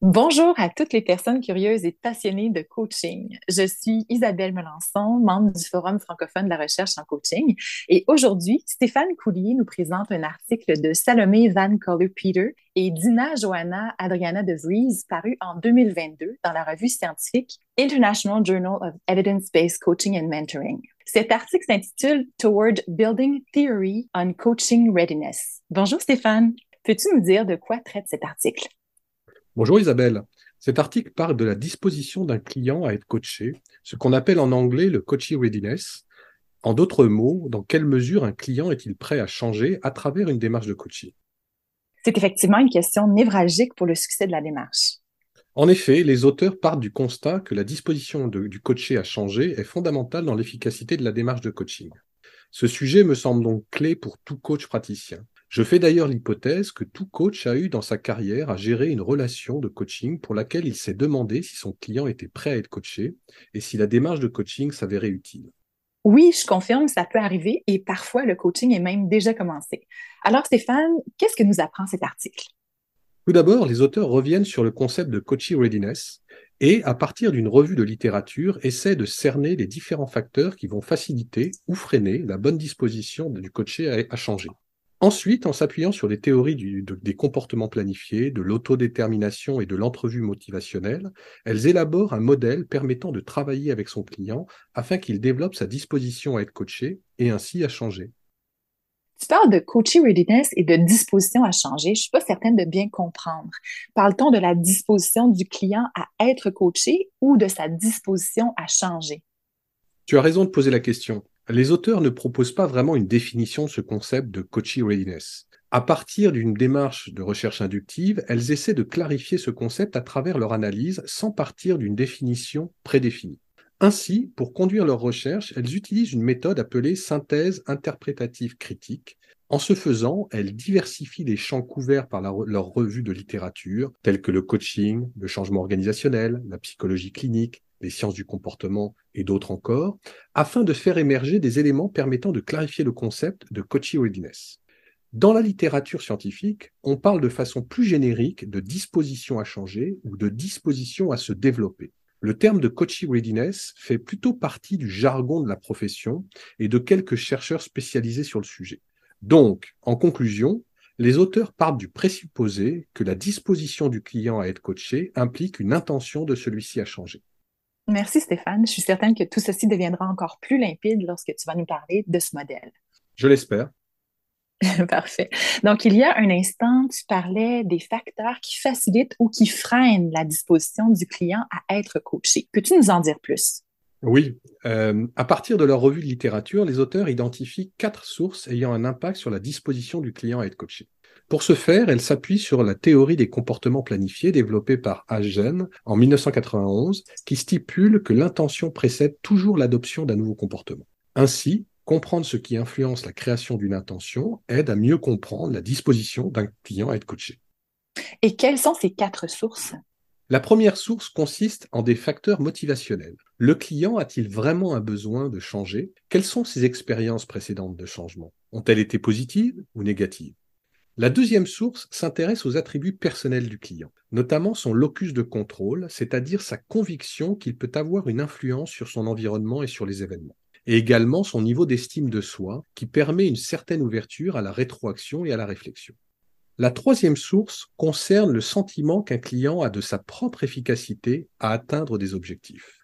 Bonjour à toutes les personnes curieuses et passionnées de coaching. Je suis Isabelle Melançon, membre du Forum francophone de la recherche en coaching. Et aujourd'hui, Stéphane Coulier nous présente un article de Salomé Van Coller-Peter et Dina Johanna Adriana de Vries paru en 2022 dans la revue scientifique International Journal of Evidence-Based Coaching and Mentoring. Cet article s'intitule Toward Building Theory on Coaching Readiness. Bonjour Stéphane. Peux-tu nous dire de quoi traite cet article? Bonjour Isabelle. Cet article parle de la disposition d'un client à être coaché, ce qu'on appelle en anglais le coaching readiness. En d'autres mots, dans quelle mesure un client est-il prêt à changer à travers une démarche de coaching C'est effectivement une question névralgique pour le succès de la démarche. En effet, les auteurs partent du constat que la disposition du coaché à changer est fondamentale dans l'efficacité de la démarche de coaching. Ce sujet me semble donc clé pour tout coach praticien. Je fais d'ailleurs l'hypothèse que tout coach a eu dans sa carrière à gérer une relation de coaching pour laquelle il s'est demandé si son client était prêt à être coaché et si la démarche de coaching s'avérait utile. Oui, je confirme, ça peut arriver et parfois le coaching est même déjà commencé. Alors Stéphane, qu'est-ce que nous apprend cet article? Tout d'abord, les auteurs reviennent sur le concept de coaching readiness et, à partir d'une revue de littérature, essaient de cerner les différents facteurs qui vont faciliter ou freiner la bonne disposition du coaché à changer. Ensuite, en s'appuyant sur les théories des comportements planifiés, de l'autodétermination et de l'entrevue motivationnelle, elles élaborent un modèle permettant de travailler avec son client afin qu'il développe sa disposition à être coaché et ainsi à changer. Tu parles de coaching readiness et de disposition à changer. Je ne suis pas certaine de bien comprendre. Parle-t-on de la disposition du client à être coaché ou de sa disposition à changer? Tu as raison de poser la question les auteurs ne proposent pas vraiment une définition de ce concept de coaching readiness. À partir d'une démarche de recherche inductive, elles essaient de clarifier ce concept à travers leur analyse sans partir d'une définition prédéfinie. Ainsi, pour conduire leur recherche, elles utilisent une méthode appelée synthèse interprétative critique. En ce faisant, elles diversifient les champs couverts par leur revue de littérature, tels que le coaching, le changement organisationnel, la psychologie clinique, les sciences du comportement et d'autres encore, afin de faire émerger des éléments permettant de clarifier le concept de coaching readiness. Dans la littérature scientifique, on parle de façon plus générique de disposition à changer ou de disposition à se développer. Le terme de coaching readiness fait plutôt partie du jargon de la profession et de quelques chercheurs spécialisés sur le sujet. Donc, en conclusion, les auteurs partent du présupposé que la disposition du client à être coaché implique une intention de celui-ci à changer. Merci Stéphane. Je suis certaine que tout ceci deviendra encore plus limpide lorsque tu vas nous parler de ce modèle. Je l'espère. Parfait. Donc, il y a un instant, tu parlais des facteurs qui facilitent ou qui freinent la disposition du client à être coaché. Peux-tu nous en dire plus? Oui. Euh, à partir de leur revue de littérature, les auteurs identifient quatre sources ayant un impact sur la disposition du client à être coaché. Pour ce faire, elle s'appuie sur la théorie des comportements planifiés développée par Hagen en 1991, qui stipule que l'intention précède toujours l'adoption d'un nouveau comportement. Ainsi, comprendre ce qui influence la création d'une intention aide à mieux comprendre la disposition d'un client à être coaché. Et quelles sont ces quatre sources? La première source consiste en des facteurs motivationnels. Le client a-t-il vraiment un besoin de changer? Quelles sont ses expériences précédentes de changement? Ont-elles été positives ou négatives? La deuxième source s'intéresse aux attributs personnels du client, notamment son locus de contrôle, c'est-à-dire sa conviction qu'il peut avoir une influence sur son environnement et sur les événements, et également son niveau d'estime de soi, qui permet une certaine ouverture à la rétroaction et à la réflexion. La troisième source concerne le sentiment qu'un client a de sa propre efficacité à atteindre des objectifs.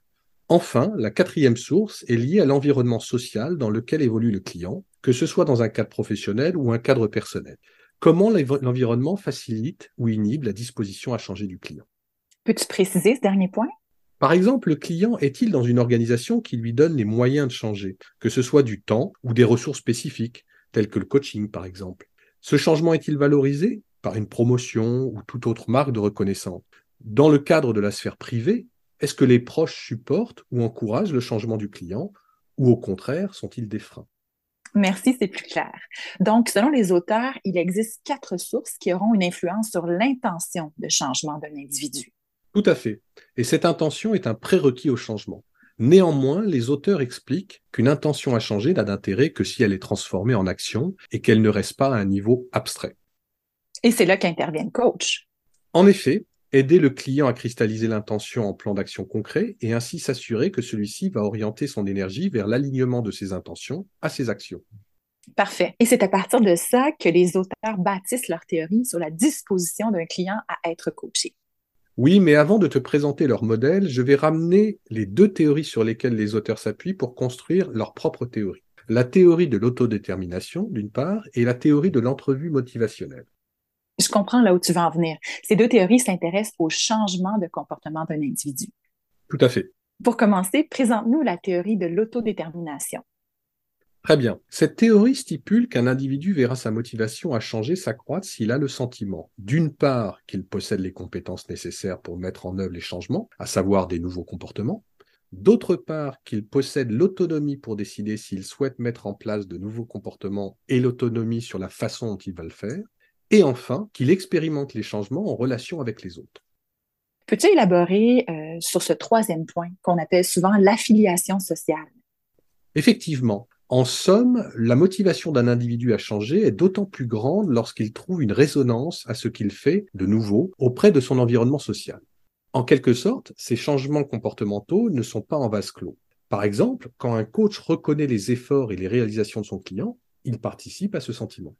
Enfin, la quatrième source est liée à l'environnement social dans lequel évolue le client, que ce soit dans un cadre professionnel ou un cadre personnel. Comment l'environnement facilite ou inhibe la disposition à changer du client? Peux-tu préciser ce dernier point? Par exemple, le client est-il dans une organisation qui lui donne les moyens de changer, que ce soit du temps ou des ressources spécifiques, telles que le coaching par exemple? Ce changement est-il valorisé par une promotion ou toute autre marque de reconnaissance? Dans le cadre de la sphère privée, est-ce que les proches supportent ou encouragent le changement du client ou au contraire sont-ils des freins? Merci, c'est plus clair. Donc, selon les auteurs, il existe quatre sources qui auront une influence sur l'intention de changement d'un individu. Tout à fait. Et cette intention est un prérequis au changement. Néanmoins, les auteurs expliquent qu'une intention à changer n'a d'intérêt que si elle est transformée en action et qu'elle ne reste pas à un niveau abstrait. Et c'est là qu'intervient le coach. En effet, aider le client à cristalliser l'intention en plan d'action concret et ainsi s'assurer que celui-ci va orienter son énergie vers l'alignement de ses intentions à ses actions. Parfait. Et c'est à partir de ça que les auteurs bâtissent leur théorie sur la disposition d'un client à être coaché. Oui, mais avant de te présenter leur modèle, je vais ramener les deux théories sur lesquelles les auteurs s'appuient pour construire leur propre théorie. La théorie de l'autodétermination, d'une part, et la théorie de l'entrevue motivationnelle. Je comprends là où tu veux en venir. Ces deux théories s'intéressent au changement de comportement d'un individu. Tout à fait. Pour commencer, présente-nous la théorie de l'autodétermination. Très bien. Cette théorie stipule qu'un individu verra sa motivation à changer s'accroître s'il a le sentiment, d'une part, qu'il possède les compétences nécessaires pour mettre en œuvre les changements, à savoir des nouveaux comportements, d'autre part, qu'il possède l'autonomie pour décider s'il souhaite mettre en place de nouveaux comportements et l'autonomie sur la façon dont il va le faire, et enfin, qu'il expérimente les changements en relation avec les autres. Peux-tu élaborer euh, sur ce troisième point qu'on appelle souvent l'affiliation sociale? Effectivement. En somme, la motivation d'un individu à changer est d'autant plus grande lorsqu'il trouve une résonance à ce qu'il fait de nouveau auprès de son environnement social. En quelque sorte, ces changements comportementaux ne sont pas en vase clos. Par exemple, quand un coach reconnaît les efforts et les réalisations de son client, il participe à ce sentiment.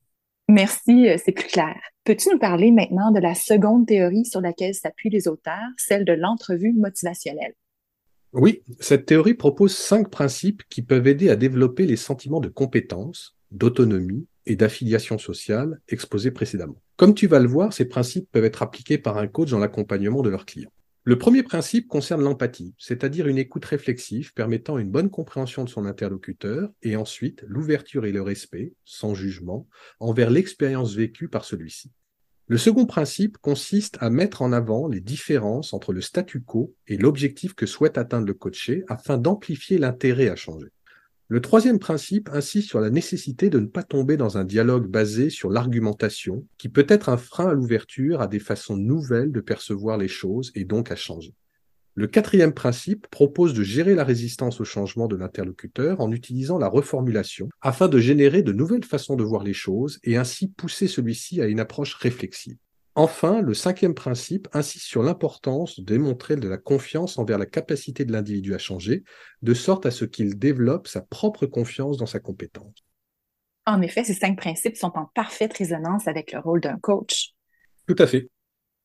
Merci, euh, c'est plus clair. Peux-tu nous parler maintenant de la seconde théorie sur laquelle s'appuient les auteurs, celle de l'entrevue motivationnelle? Oui, cette théorie propose cinq principes qui peuvent aider à développer les sentiments de compétence, d'autonomie et d'affiliation sociale exposés précédemment. Comme tu vas le voir, ces principes peuvent être appliqués par un coach dans l'accompagnement de leurs clients. Le premier principe concerne l'empathie, c'est-à-dire une écoute réflexive permettant une bonne compréhension de son interlocuteur et ensuite l'ouverture et le respect, sans jugement, envers l'expérience vécue par celui-ci. Le second principe consiste à mettre en avant les différences entre le statu quo et l'objectif que souhaite atteindre le coaché afin d'amplifier l'intérêt à changer. Le troisième principe insiste sur la nécessité de ne pas tomber dans un dialogue basé sur l'argumentation, qui peut être un frein à l'ouverture à des façons nouvelles de percevoir les choses et donc à changer. Le quatrième principe propose de gérer la résistance au changement de l'interlocuteur en utilisant la reformulation afin de générer de nouvelles façons de voir les choses et ainsi pousser celui-ci à une approche réflexive. Enfin, le cinquième principe insiste sur l'importance de démontrer de la confiance envers la capacité de l'individu à changer, de sorte à ce qu'il développe sa propre confiance dans sa compétence. En effet, ces cinq principes sont en parfaite résonance avec le rôle d'un coach. Tout à fait.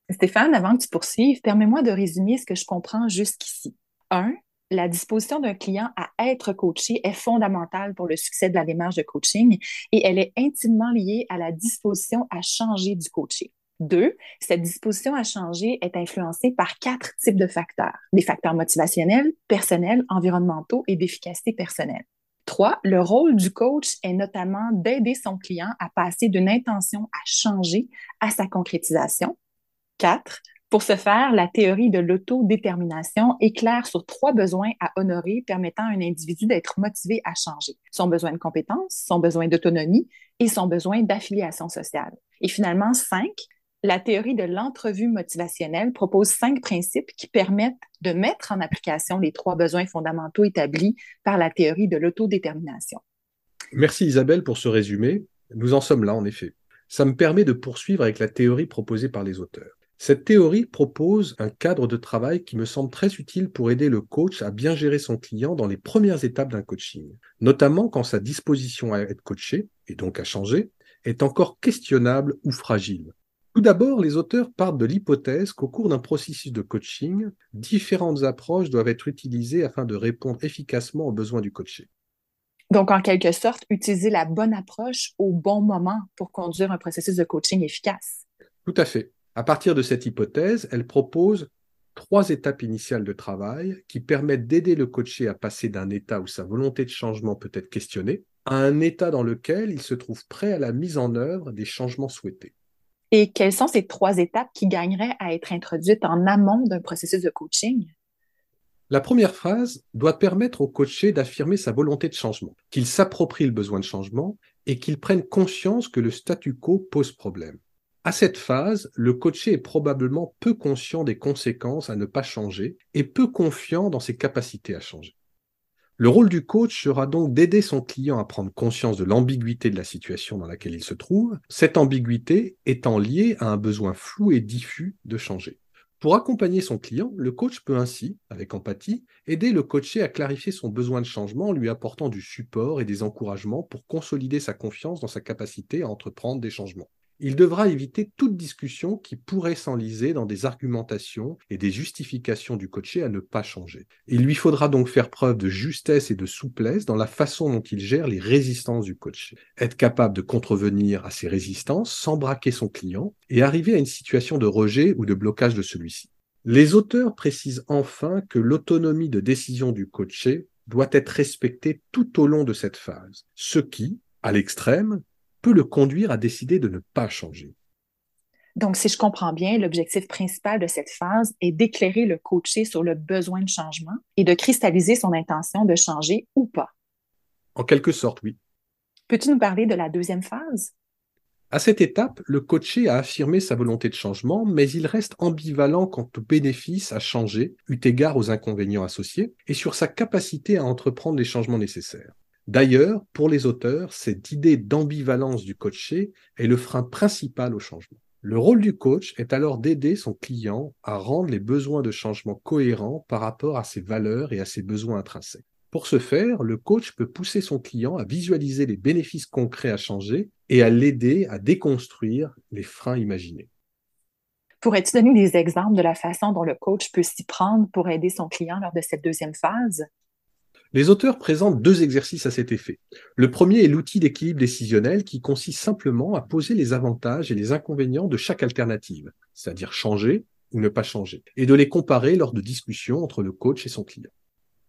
Stéphane, avant que tu poursuives, permets-moi de résumer ce que je comprends jusqu'ici. Un, la disposition d'un client à être coaché est fondamentale pour le succès de la démarche de coaching et elle est intimement liée à la disposition à changer du coaché. Deux, cette disposition à changer est influencée par quatre types de facteurs. Des facteurs motivationnels, personnels, environnementaux et d'efficacité personnelle. Trois, le rôle du coach est notamment d'aider son client à passer d'une intention à changer à sa concrétisation. Quatre, pour ce faire, la théorie de l'autodétermination éclaire sur trois besoins à honorer permettant à un individu d'être motivé à changer. Son besoin de compétence, son besoin d'autonomie et son besoin d'affiliation sociale. Et finalement, cinq, la théorie de l'entrevue motivationnelle propose cinq principes qui permettent de mettre en application les trois besoins fondamentaux établis par la théorie de l'autodétermination. Merci Isabelle pour ce résumé. Nous en sommes là, en effet. Ça me permet de poursuivre avec la théorie proposée par les auteurs. Cette théorie propose un cadre de travail qui me semble très utile pour aider le coach à bien gérer son client dans les premières étapes d'un coaching, notamment quand sa disposition à être coaché, et donc à changer, est encore questionnable ou fragile. Tout d'abord, les auteurs partent de l'hypothèse qu'au cours d'un processus de coaching, différentes approches doivent être utilisées afin de répondre efficacement aux besoins du coaché. Donc, en quelque sorte, utiliser la bonne approche au bon moment pour conduire un processus de coaching efficace. Tout à fait. À partir de cette hypothèse, elle propose trois étapes initiales de travail qui permettent d'aider le coaché à passer d'un état où sa volonté de changement peut être questionnée à un état dans lequel il se trouve prêt à la mise en œuvre des changements souhaités. Et quelles sont ces trois étapes qui gagneraient à être introduites en amont d'un processus de coaching? La première phrase doit permettre au coaché d'affirmer sa volonté de changement, qu'il s'approprie le besoin de changement et qu'il prenne conscience que le statu quo pose problème. À cette phase, le coaché est probablement peu conscient des conséquences à ne pas changer et peu confiant dans ses capacités à changer. Le rôle du coach sera donc d'aider son client à prendre conscience de l'ambiguïté de la situation dans laquelle il se trouve, cette ambiguïté étant liée à un besoin flou et diffus de changer. Pour accompagner son client, le coach peut ainsi, avec empathie, aider le coaché à clarifier son besoin de changement en lui apportant du support et des encouragements pour consolider sa confiance dans sa capacité à entreprendre des changements. Il devra éviter toute discussion qui pourrait s'enliser dans des argumentations et des justifications du coaché à ne pas changer. Il lui faudra donc faire preuve de justesse et de souplesse dans la façon dont il gère les résistances du coaché. Être capable de contrevenir à ces résistances sans braquer son client et arriver à une situation de rejet ou de blocage de celui-ci. Les auteurs précisent enfin que l'autonomie de décision du coaché doit être respectée tout au long de cette phase, ce qui, à l'extrême, peut le conduire à décider de ne pas changer. Donc, si je comprends bien, l'objectif principal de cette phase est d'éclairer le coaché sur le besoin de changement et de cristalliser son intention de changer ou pas. En quelque sorte, oui. Peux-tu nous parler de la deuxième phase? À cette étape, le coaché a affirmé sa volonté de changement, mais il reste ambivalent quant au bénéfice à changer, eu égard aux inconvénients associés, et sur sa capacité à entreprendre les changements nécessaires. D'ailleurs, pour les auteurs, cette idée d'ambivalence du coaché est le frein principal au changement. Le rôle du coach est alors d'aider son client à rendre les besoins de changement cohérents par rapport à ses valeurs et à ses besoins intrinsèques. Pour ce faire, le coach peut pousser son client à visualiser les bénéfices concrets à changer et à l'aider à déconstruire les freins imaginés. Pourrais-tu donner des exemples de la façon dont le coach peut s'y prendre pour aider son client lors de cette deuxième phase? Les auteurs présentent deux exercices à cet effet. Le premier est l'outil d'équilibre décisionnel qui consiste simplement à poser les avantages et les inconvénients de chaque alternative, c'est-à-dire changer ou ne pas changer, et de les comparer lors de discussions entre le coach et son client.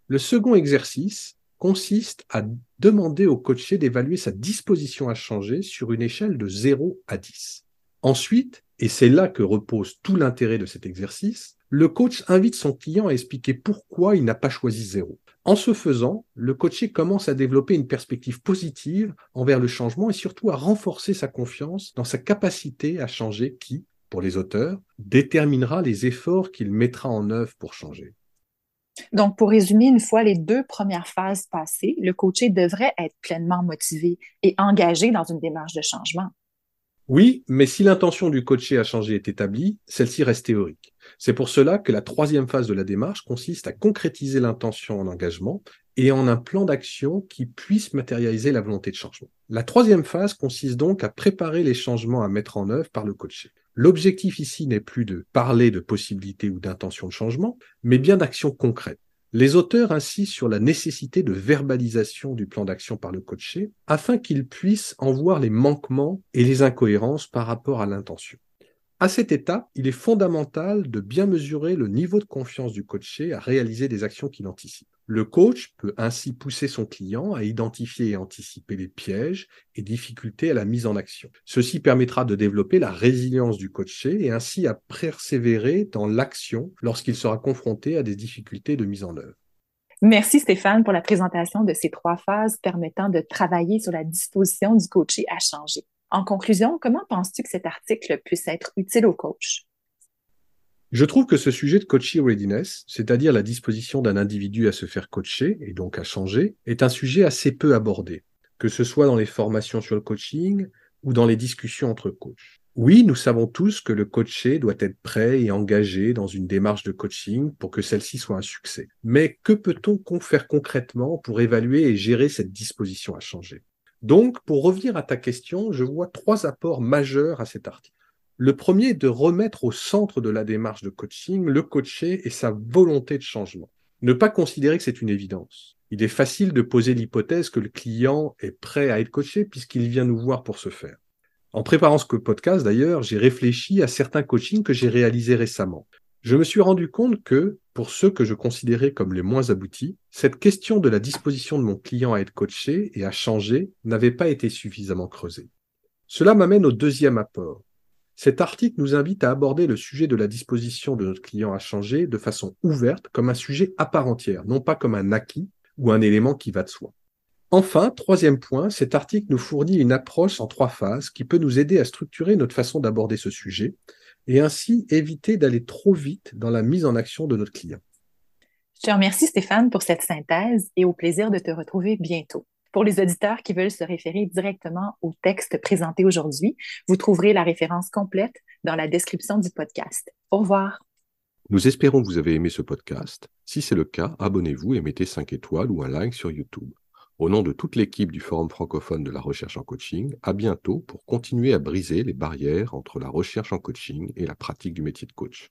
Le second exercice consiste à demander au coaché d'évaluer sa disposition à changer sur une échelle de 0 à 10. Ensuite, et c'est là que repose tout l'intérêt de cet exercice, le coach invite son client à expliquer pourquoi il n'a pas choisi 0. En ce faisant, le coaché commence à développer une perspective positive envers le changement et surtout à renforcer sa confiance dans sa capacité à changer qui, pour les auteurs, déterminera les efforts qu'il mettra en œuvre pour changer. Donc, pour résumer, une fois les deux premières phases passées, le coaché devrait être pleinement motivé et engagé dans une démarche de changement. Oui, mais si l'intention du coaché à changer est établie, celle-ci reste théorique. C'est pour cela que la troisième phase de la démarche consiste à concrétiser l'intention en engagement et en un plan d'action qui puisse matérialiser la volonté de changement. La troisième phase consiste donc à préparer les changements à mettre en œuvre par le coaché. L'objectif ici n'est plus de parler de possibilités ou d'intentions de changement, mais bien d'actions concrètes. Les auteurs insistent sur la nécessité de verbalisation du plan d'action par le coaché afin qu'il puisse en voir les manquements et les incohérences par rapport à l'intention. À cette étape, il est fondamental de bien mesurer le niveau de confiance du coaché à réaliser des actions qu'il anticipe. Le coach peut ainsi pousser son client à identifier et anticiper les pièges et difficultés à la mise en action. Ceci permettra de développer la résilience du coaché et ainsi à persévérer dans l'action lorsqu'il sera confronté à des difficultés de mise en œuvre. Merci Stéphane pour la présentation de ces trois phases permettant de travailler sur la disposition du coaché à changer. En conclusion, comment penses-tu que cet article puisse être utile au coach? Je trouve que ce sujet de coaching readiness, c'est-à-dire la disposition d'un individu à se faire coacher et donc à changer, est un sujet assez peu abordé, que ce soit dans les formations sur le coaching ou dans les discussions entre coachs. Oui, nous savons tous que le coaché doit être prêt et engagé dans une démarche de coaching pour que celle-ci soit un succès. Mais que peut-on faire concrètement pour évaluer et gérer cette disposition à changer? Donc, pour revenir à ta question, je vois trois apports majeurs à cet article. Le premier est de remettre au centre de la démarche de coaching le coaché et sa volonté de changement. Ne pas considérer que c'est une évidence. Il est facile de poser l'hypothèse que le client est prêt à être coaché puisqu'il vient nous voir pour ce faire. En préparant ce podcast, d'ailleurs, j'ai réfléchi à certains coachings que j'ai réalisés récemment. Je me suis rendu compte que, pour ceux que je considérais comme les moins aboutis, cette question de la disposition de mon client à être coaché et à changer n'avait pas été suffisamment creusée. Cela m'amène au deuxième apport. Cet article nous invite à aborder le sujet de la disposition de notre client à changer de façon ouverte, comme un sujet à part entière, non pas comme un acquis ou un élément qui va de soi. Enfin, troisième point, cet article nous fournit une approche en trois phases qui peut nous aider à structurer notre façon d'aborder ce sujet et ainsi éviter d'aller trop vite dans la mise en action de notre client. Je te remercie Stéphane pour cette synthèse et au plaisir de te retrouver bientôt. Pour les auditeurs qui veulent se référer directement au texte présenté aujourd'hui, vous trouverez la référence complète dans la description du podcast. Au revoir. Nous espérons que vous avez aimé ce podcast. Si c'est le cas, abonnez-vous et mettez 5 étoiles ou un like sur YouTube. Au nom de toute l'équipe du Forum francophone de la recherche en coaching, à bientôt pour continuer à briser les barrières entre la recherche en coaching et la pratique du métier de coach.